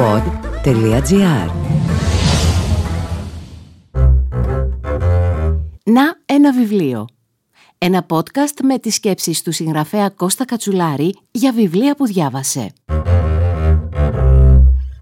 pod.gr Να ένα βιβλίο. Ένα podcast με τις σκέψεις του συγγραφέα Κώστα Κατσουλάρη για βιβλία που διάβασε.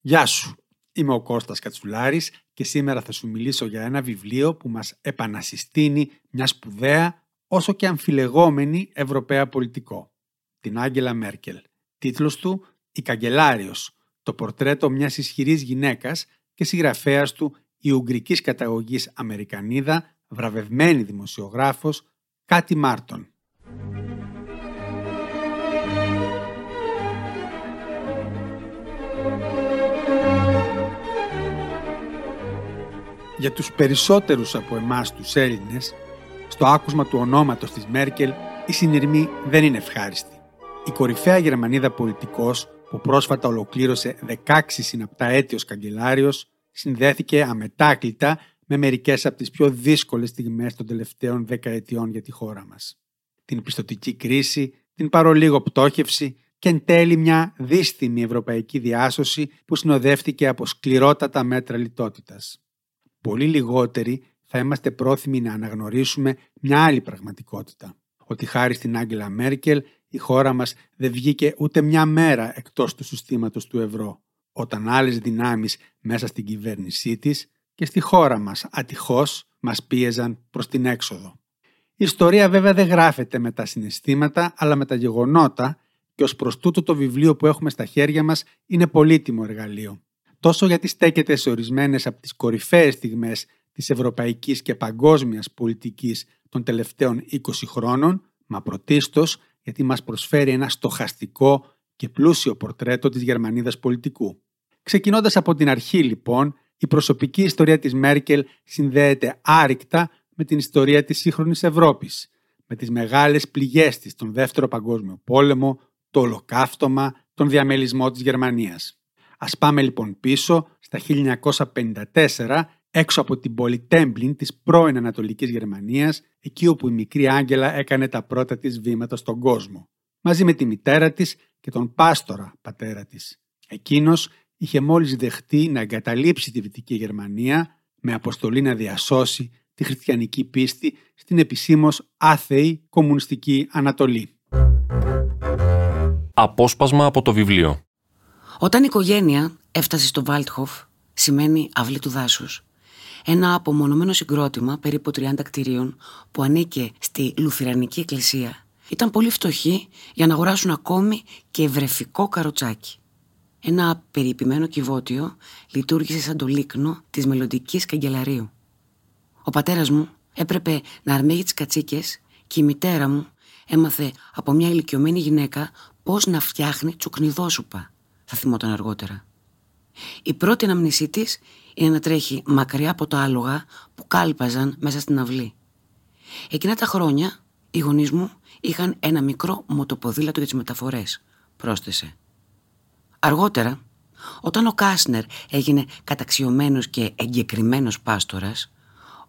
Γεια σου. Είμαι ο Κώστας Κατσουλάρης και σήμερα θα σου μιλήσω για ένα βιβλίο που μας επανασυστήνει μια σπουδαία όσο και αμφιλεγόμενη Ευρωπαία πολιτικό. Την Άγγελα Μέρκελ. Τίτλος του «Η Καγκελάριος», το πορτρέτο μιας ισχυρής γυναίκας και συγγραφέας του η Ουγγρικής καταγωγής Αμερικανίδα, βραβευμένη δημοσιογράφος, Κάτι Μάρτον. Για τους περισσότερους από εμάς τους Έλληνες, στο άκουσμα του ονόματος της Μέρκελ, η συνειρμή δεν είναι ευχάριστη. Η κορυφαία Γερμανίδα πολιτικός που πρόσφατα ολοκλήρωσε 16 συναπτά έτη ως καγκελάριος, συνδέθηκε αμετάκλητα με μερικές από τις πιο δύσκολες στιγμές των τελευταίων δεκαετιών για τη χώρα μας. Την πιστοτική κρίση, την παρολίγο πτώχευση και εν τέλει μια δύστημη ευρωπαϊκή διάσωση που συνοδεύτηκε από σκληρότατα μέτρα λιτότητας. Πολύ λιγότεροι θα είμαστε πρόθυμοι να αναγνωρίσουμε μια άλλη πραγματικότητα. Ότι χάρη στην Άγγελα Μέρκελ η χώρα μας δεν βγήκε ούτε μια μέρα εκτός του συστήματος του ευρώ, όταν άλλες δυνάμεις μέσα στην κυβέρνησή της και στη χώρα μας ατυχώς μας πίεζαν προς την έξοδο. Η ιστορία βέβαια δεν γράφεται με τα συναισθήματα αλλά με τα γεγονότα και ως προς τούτο το βιβλίο που έχουμε στα χέρια μας είναι πολύτιμο εργαλείο. Τόσο γιατί στέκεται σε ορισμένες από τις κορυφαίες στιγμές της ευρωπαϊκής και παγκόσμιας πολιτικής των τελευταίων 20 χρόνων, μα πρωτίστως γιατί μας προσφέρει ένα στοχαστικό και πλούσιο πορτρέτο της Γερμανίδας πολιτικού. Ξεκινώντας από την αρχή λοιπόν, η προσωπική ιστορία της Μέρκελ συνδέεται άρρηκτα με την ιστορία της σύγχρονης Ευρώπης, με τις μεγάλες πληγές της τον Δεύτερο Παγκόσμιο Πόλεμο, το ολοκαύτωμα, τον διαμελισμό της Γερμανίας. Ας πάμε λοιπόν πίσω στα 1954 έξω από την πόλη Τέμπλιν της πρώην Ανατολικής Γερμανίας, εκεί όπου η μικρή Άγγελα έκανε τα πρώτα της βήματα στον κόσμο, μαζί με τη μητέρα της και τον πάστορα πατέρα της. Εκείνος είχε μόλις δεχτεί να εγκαταλείψει τη Δυτική Γερμανία με αποστολή να διασώσει τη χριστιανική πίστη στην επισήμως άθεη κομμουνιστική Ανατολή. Απόσπασμα από το βιβλίο Όταν η οικογένεια έφτασε στο Βάλτχοφ, σημαίνει αυλή του δάσους, ένα απομονωμένο συγκρότημα περίπου 30 κτηρίων που ανήκε στη Λουθυρανική Εκκλησία ήταν πολύ φτωχοί για να αγοράσουν ακόμη και ευρεφικό καροτσάκι. Ένα περιποιημένο κυβότιο λειτουργήσε σαν το λίκνο της μελλοντικής καγκελαρίου. Ο πατέρας μου έπρεπε να αρμέγει τις κατσίκες και η μητέρα μου έμαθε από μια ηλικιωμένη γυναίκα πώς να φτιάχνει τσουκνιδόσουπα, θα θυμόταν αργότερα. Η πρώτη αναμνησή της είναι να τρέχει μακριά από τα άλογα που κάλπαζαν μέσα στην αυλή. Εκείνα τα χρόνια οι γονείς μου είχαν ένα μικρό μοτοποδήλατο για τις μεταφορές, πρόσθεσε. Αργότερα, όταν ο Κάσνερ έγινε καταξιωμένος και εγκεκριμένος πάστορας,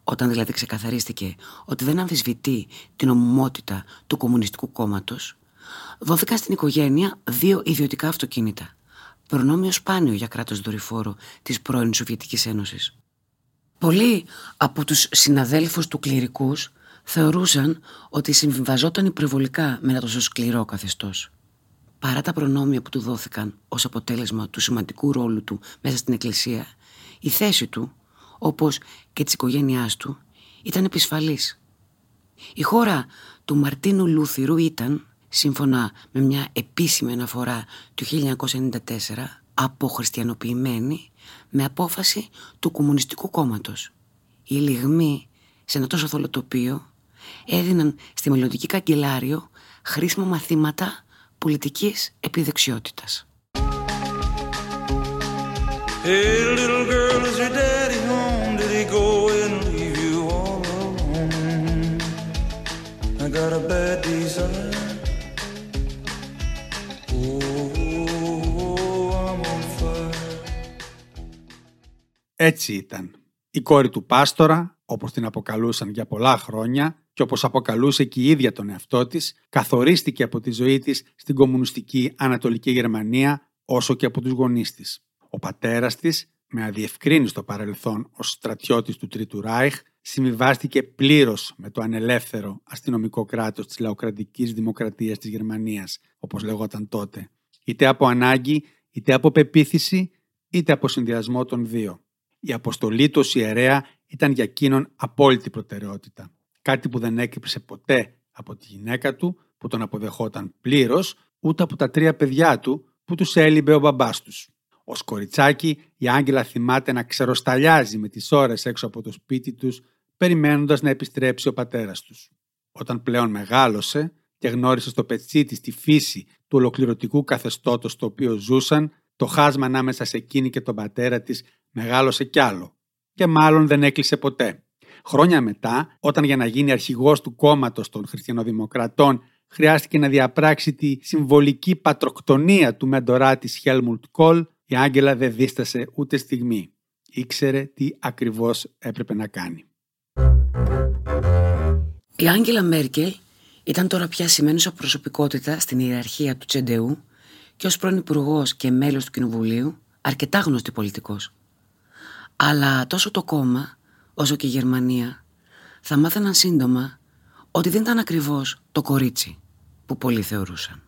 όταν δηλαδή ξεκαθαρίστηκε ότι δεν αμφισβητεί την ομιμότητα του Κομμουνιστικού Κόμματος, δόθηκαν στην οικογένεια δύο ιδιωτικά αυτοκίνητα, προνόμιο σπάνιο για κράτος δορυφόρο της πρώην Σοβιετικής Ένωσης. Πολλοί από τους συναδέλφους του κληρικούς θεωρούσαν ότι συμβιβαζόταν υπερβολικά με ένα τόσο σκληρό καθεστώς. Παρά τα προνόμια που του δόθηκαν ως αποτέλεσμα του σημαντικού ρόλου του μέσα στην εκκλησία, η θέση του, όπως και της οικογένειάς του, ήταν επισφαλής. Η χώρα του Μαρτίνου Λούθυρου ήταν, σύμφωνα με μια επίσημη αναφορά του 1994, αποχριστιανοποιημένη με απόφαση του Κομμουνιστικού Κόμματος. Οι λιγμοί σε ένα τόσο θολό τοπίο έδιναν στη μελλοντική καγκελάριο χρήσιμα μαθήματα πολιτικής επιδεξιότητας. Hey, Έτσι ήταν. Η κόρη του Πάστορα, όπως την αποκαλούσαν για πολλά χρόνια και όπως αποκαλούσε και η ίδια τον εαυτό της, καθορίστηκε από τη ζωή της στην κομμουνιστική Ανατολική Γερμανία όσο και από τους γονείς της. Ο πατέρας της, με αδιευκρίνιστο παρελθόν ως στρατιώτης του Τρίτου Ράιχ, συμβιβάστηκε πλήρως με το ανελεύθερο αστυνομικό κράτος της λαοκρατικής δημοκρατίας της Γερμανίας, όπως λεγόταν τότε, είτε από ανάγκη, είτε από πεποίθηση, είτε από συνδυασμό των δύο. Η αποστολή του ως ιερέα ήταν για εκείνον απόλυτη προτεραιότητα. Κάτι που δεν έκρυψε ποτέ από τη γυναίκα του, που τον αποδεχόταν πλήρως, ούτε από τα τρία παιδιά του, που τους έλειμπε ο μπαμπάς τους. Ω κοριτσάκι, η Άγγελα θυμάται να ξεροσταλιάζει με τις ώρες έξω από το σπίτι τους, περιμένοντας να επιστρέψει ο πατέρας τους. Όταν πλέον μεγάλωσε και γνώρισε στο πετσί της τη φύση του ολοκληρωτικού καθεστώτος στο οποίο ζούσαν, το χάσμα ανάμεσα σε εκείνη και τον πατέρα της μεγάλωσε κι άλλο. Και μάλλον δεν έκλεισε ποτέ. Χρόνια μετά, όταν για να γίνει αρχηγός του κόμματος των χριστιανοδημοκρατών χρειάστηκε να διαπράξει τη συμβολική πατροκτονία του μεντορά της Χέλμουλτ Κόλ, η Άγγελα δεν δίστασε ούτε στιγμή. Ήξερε τι ακριβώς έπρεπε να κάνει. Η Άγγελα Μέρκελ ήταν τώρα πια σημαίνουσα προσωπικότητα στην ιεραρχία του Τσεντεού και ως πρώην υπουργό και μέλος του Κοινοβουλίου αρκετά γνωστή πολιτικός. Αλλά τόσο το κόμμα όσο και η Γερμανία θα μάθαιναν σύντομα ότι δεν ήταν ακριβώς το κορίτσι που πολλοί θεωρούσαν.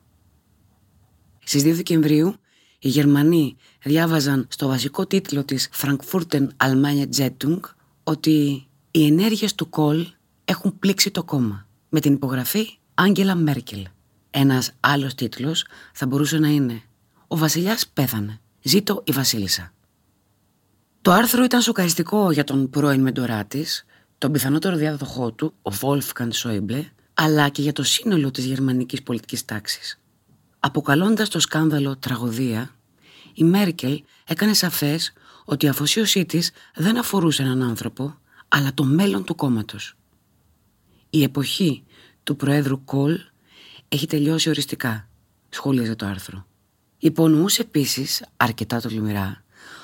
Στις 2 Δεκεμβρίου οι Γερμανοί διάβαζαν στο βασικό τίτλο της Frankfurten Allgemeine Zeitung ότι οι ενέργειες του Κολ έχουν πλήξει το κόμμα με την υπογραφή Άγγελα Μέρκελ. Ένας άλλος τίτλος θα μπορούσε να είναι «Ο βασιλιάς πέθανε. Ζήτω η βασίλισσα». Το άρθρο ήταν σοκαριστικό για τον πρώην μεντορά τη, τον πιθανότερο διάδοχό του, ο Wolfgang Schäuble, αλλά και για το σύνολο της γερμανικής πολιτικής τάξης. Αποκαλώντας το σκάνδαλο τραγωδία, η Μέρκελ έκανε σαφές ότι η αφοσίωσή της δεν αφορούσε έναν άνθρωπο, αλλά το μέλλον του κόμματος. Η εποχή του Προέδρου Κολ έχει τελειώσει οριστικά, σχολίαζε το άρθρο. Υπονοούσε επίσης, αρκετά το τολμηρά,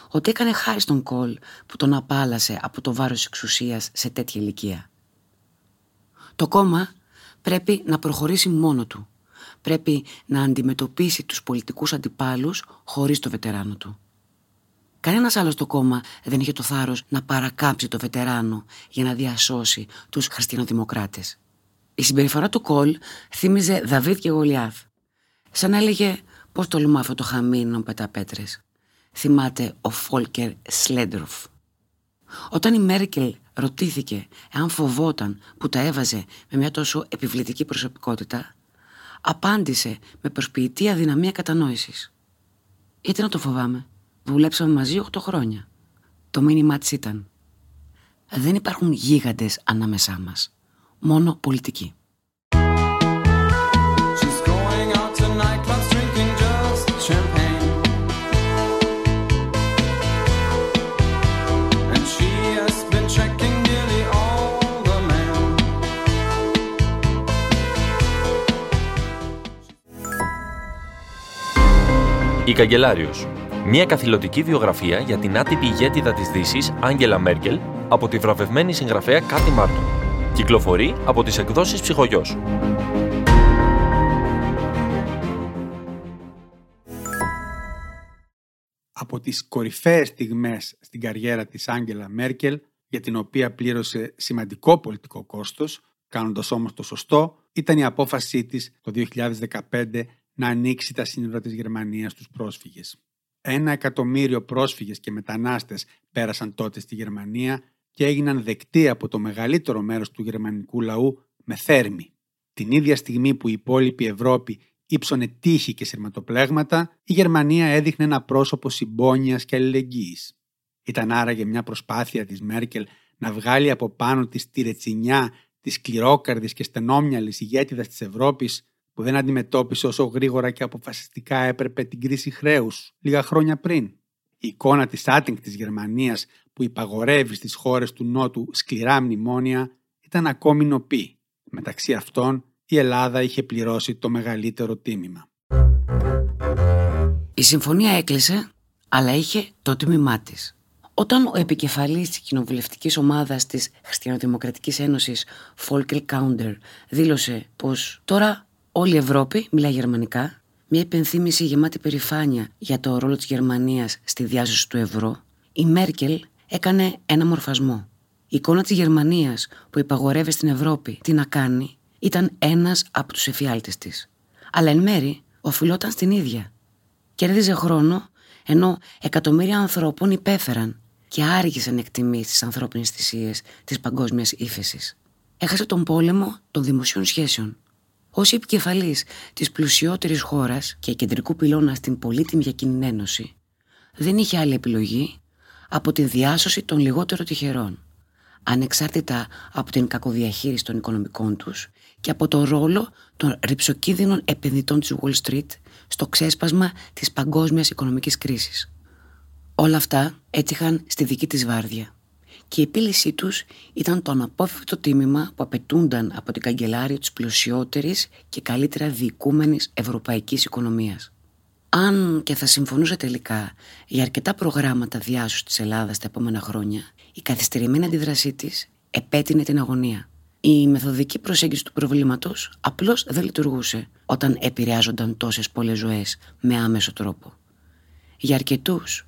ότι έκανε χάρη στον Κολ που τον απάλασε από το βάρος εξουσίας σε τέτοια ηλικία. Το κόμμα πρέπει να προχωρήσει μόνο του. Πρέπει να αντιμετωπίσει τους πολιτικούς αντιπάλους χωρίς το βετεράνο του. Κανένας άλλος στο κόμμα δεν είχε το θάρρος να παρακάψει το βετεράνο για να διασώσει τους χριστιανοδημοκράτες. Η συμπεριφορά του Κολ θύμιζε Δαβίδ και Γολιάθ. Σαν έλεγε πώς τολμά αυτό το χαμίνο πέτρες θυμάται ο Φόλκερ Σλέντροφ. Όταν η Μέρκελ ρωτήθηκε εάν φοβόταν που τα έβαζε με μια τόσο επιβλητική προσωπικότητα, απάντησε με προσποιητή αδυναμία κατανόησης. Γιατί να το φοβάμαι; Δουλέψαμε μαζί 8 χρόνια. Το μήνυμά της ήταν «Δεν υπάρχουν γίγαντες ανάμεσά μας. Μόνο πολιτικοί». Η Καγκελάριος. Μια καθηλωτική βιογραφία για την άτυπη ηγέτιδα της Δύσης, Άγγελα Μέρκελ, από τη βραβευμένη συγγραφέα Κάτι Μάρτον. Κυκλοφορεί από τις εκδόσεις Ψυχογειό. Από τις κορυφαίες στιγμές στην καριέρα της Άγγελα Μέρκελ, για την οποία πλήρωσε σημαντικό πολιτικό κόστος, κάνοντας όμως το σωστό, ήταν η απόφασή της το 2015 να ανοίξει τα σύνορα της Γερμανίας στους πρόσφυγες. Ένα εκατομμύριο πρόσφυγες και μετανάστες πέρασαν τότε στη Γερμανία και έγιναν δεκτοί από το μεγαλύτερο μέρος του γερμανικού λαού με θέρμη. Την ίδια στιγμή που η υπόλοιπη Ευρώπη ύψωνε τύχη και σειρματοπλέγματα, η Γερμανία έδειχνε ένα πρόσωπο συμπόνιας και αλληλεγγύης. Ήταν άραγε μια προσπάθεια της Μέρκελ να βγάλει από πάνω της τη ρετσινιά της σκληρόκαρδης και στενόμυαλης ηγέτιδας της Ευρώπης που δεν αντιμετώπισε όσο γρήγορα και αποφασιστικά έπρεπε την κρίση χρέους λίγα χρόνια πριν. Η εικόνα της άτινκτης Γερμανίας που υπαγορεύει στις χώρες του Νότου σκληρά μνημόνια ήταν ακόμη νοπή. Μεταξύ αυτών η Ελλάδα είχε πληρώσει το μεγαλύτερο τίμημα. Η συμφωνία έκλεισε, αλλά είχε το τίμημά της. Όταν ο επικεφαλής της κοινοβουλευτικής ομάδας της Χριστιανοδημοκρατικής Ένωσης, Φόλκελ Κάουντερ, δήλωσε πως τώρα Όλη η Ευρώπη μιλάει γερμανικά, μια υπενθύμηση γεμάτη περηφάνεια για το ρόλο της Γερμανίας στη διάσωση του ευρώ, η Μέρκελ έκανε ένα μορφασμό. Η εικόνα της Γερμανίας που υπαγορεύει στην Ευρώπη τι να κάνει ήταν ένας από τους εφιάλτες της. Αλλά εν μέρη οφειλόταν στην ίδια. Κέρδιζε χρόνο ενώ εκατομμύρια ανθρώπων υπέφεραν και άργησαν εκτιμήσει τις ανθρώπινες θυσίες της παγκόσμιας ύφεσης. Έχασε τον πόλεμο των δημοσίων σχέσεων. Ω επικεφαλής της πλουσιότερης χώρας και κεντρικού πυλώνα στην πολύτιμη για κοινή ένωση, δεν είχε άλλη επιλογή από τη διάσωση των λιγότερων τυχερών, ανεξάρτητα από την κακοδιαχείριση των οικονομικών τους και από το ρόλο των ρηψοκίνδυνων επενδυτών της Wall Street στο ξέσπασμα της παγκόσμιας οικονομικής κρίσης. Όλα αυτά έτυχαν στη δική της βάρδια και η επίλυσή τους ήταν το αναπόφευκτο τίμημα που απαιτούνταν από την καγκελάριο της πλουσιότερης και καλύτερα διοικούμενης ευρωπαϊκής οικονομίας. Αν και θα συμφωνούσε τελικά για αρκετά προγράμματα διάσωσης της Ελλάδας τα επόμενα χρόνια, η καθυστερημένη αντίδρασή της επέτεινε την αγωνία. Η μεθοδική προσέγγιση του προβλήματος απλώς δεν λειτουργούσε όταν επηρεάζονταν τόσες πολλές ζωές με άμεσο τρόπο. Για αρκετούς,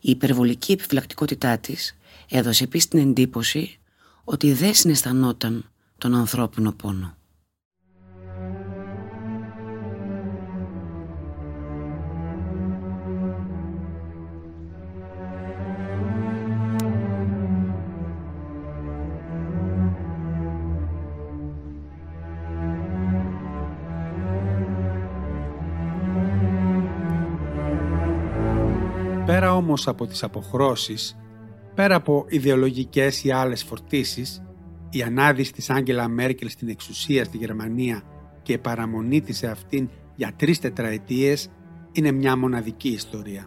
η υπερβολική επιφυλακτικότητά της έδωσε επίσης την εντύπωση ότι δεν συναισθανόταν τον ανθρώπινο πόνο. Πέρα όμως από τις αποχρώσεις, πέρα από ιδεολογικές ή άλλες φορτίσεις, η ανάδυση της Άγγελα Μέρκελ στην εξουσία στη Γερμανία και η παραμονή της σε αυτήν για τρεις τετραετίες είναι μια μοναδική ιστορία.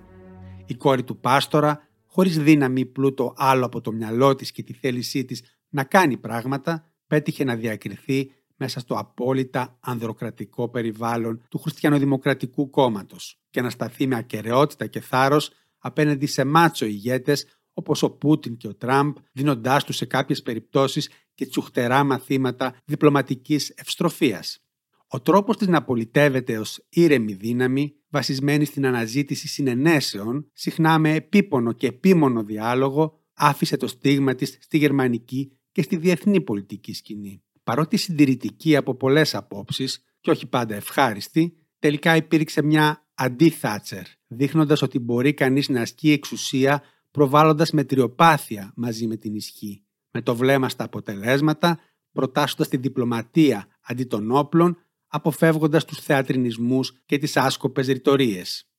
Η κόρη του Πάστορα, χωρίς δύναμη ή πλούτο άλλο από το μυαλό της και τη θέλησή της να κάνει πράγματα, πέτυχε να διακριθεί μέσα στο απόλυτα ανδροκρατικό περιβάλλον του Χριστιανοδημοκρατικού κόμματος και να σταθεί με ακαιρεότητα και θάρρος απέναντι σε μάτσο ηγέτες όπως ο Πούτιν και ο Τραμπ, δίνοντάς τους σε κάποιες περιπτώσεις και τσουχτερά μαθήματα διπλωματικής ευστροφίας. Ο τρόπος της να πολιτεύεται ως ήρεμη δύναμη, βασισμένη στην αναζήτηση συνενέσεων, συχνά με επίπονο και επίμονο διάλογο, άφησε το στίγμα της στη γερμανική και στη διεθνή πολιτική σκηνή. Παρότι συντηρητική από πολλές απόψεις και όχι πάντα ευχάριστη, τελικά υπήρξε μια αντί-Θάτσερ, δείχνοντας ότι μπορεί κανείς να ασκεί εξουσία προβάλλοντας μετριοπάθεια μαζί με την ισχύ, με το βλέμμα στα αποτελέσματα, προτάσσοντας τη διπλωματία αντί των όπλων, αποφεύγοντας τους θεατρινισμούς και τις άσκοπες ρητορίες.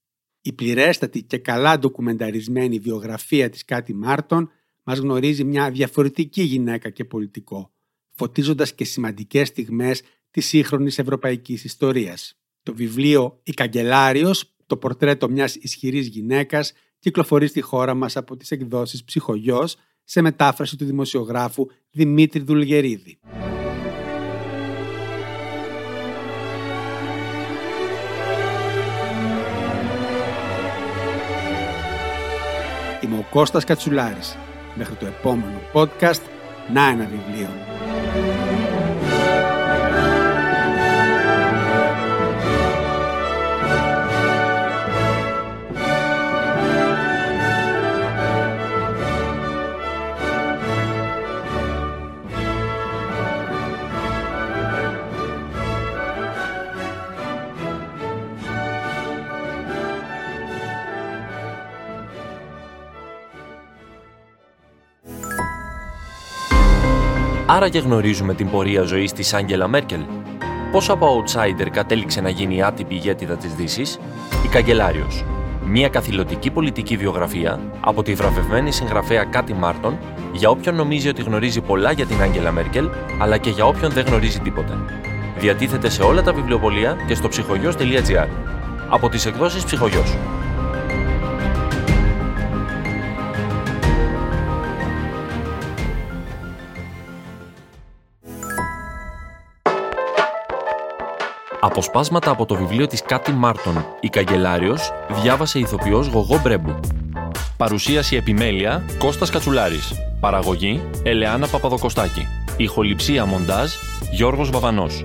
Η πληρέστατη και καλά ντοκουμενταρισμένη βιογραφία της Κάτι Μάρτον μας γνωρίζει μια διαφορετική γυναίκα και πολιτικό, φωτίζοντας και σημαντικές στιγμές της σύγχρονης ευρωπαϊκής ιστορίας. Το βιβλίο «Η Καγκελάριος», το πορτρέτο μιας ισχυρής γυναίκας, κυκλοφορεί στη χώρα μας από τις εκδόσεις «Ψυχογιός» σε μετάφραση του δημοσιογράφου Δημήτρη Δουλγερίδη. Είμαι ο Κώστας Κατσουλάρης. Μέχρι το επόμενο podcast, να ένα βιβλίο. Άραγε γνωρίζουμε την πορεία ζωής της Άγγελα Μέρκελ. Πώς από outsider κατέληξε να γίνει άτυπη ηγέτιδα της Δύσης, η Καγκελάριος. Μια καθηλωτική πολιτική βιογραφία από τη βραβευμένη συγγραφέα Κάτι Μάρτον για όποιον νομίζει ότι γνωρίζει πολλά για την Άγγελα Μέρκελ, αλλά και για όποιον δεν γνωρίζει τίποτα. Διατίθεται σε όλα τα βιβλιοπολία και στο ψυχογιός.gr. Από τις εκδόσεις Ψυχογιός. Αποσπάσματα από το βιβλίο της Κάτι Μάρτον, «Η Καγκελάριος», διάβασε η ηθοποιός Γογό Μπρέμπου. Παρουσίαση επιμέλεια Κώστας Κατσουλάρης. Παραγωγή Ελεάνα Παπαδοκοστάκη. Ηχοληψία μοντάζ Γιώργος Βαβανός.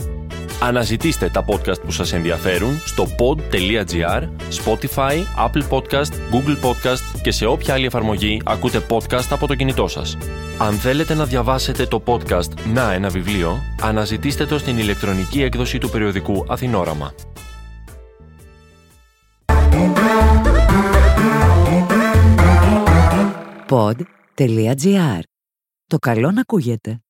Αναζητήστε τα podcast που σας ενδιαφέρουν στο pod.gr, Spotify, Apple Podcast, Google Podcast και σε όποια άλλη εφαρμογή ακούτε podcast από το κινητό σας. Αν θέλετε να διαβάσετε το podcast «Να ένα βιβλίο», αναζητήστε το στην ηλεκτρονική έκδοση του περιοδικού Αθηνόραμα. Pod.gr. Το καλό να ακούγεται.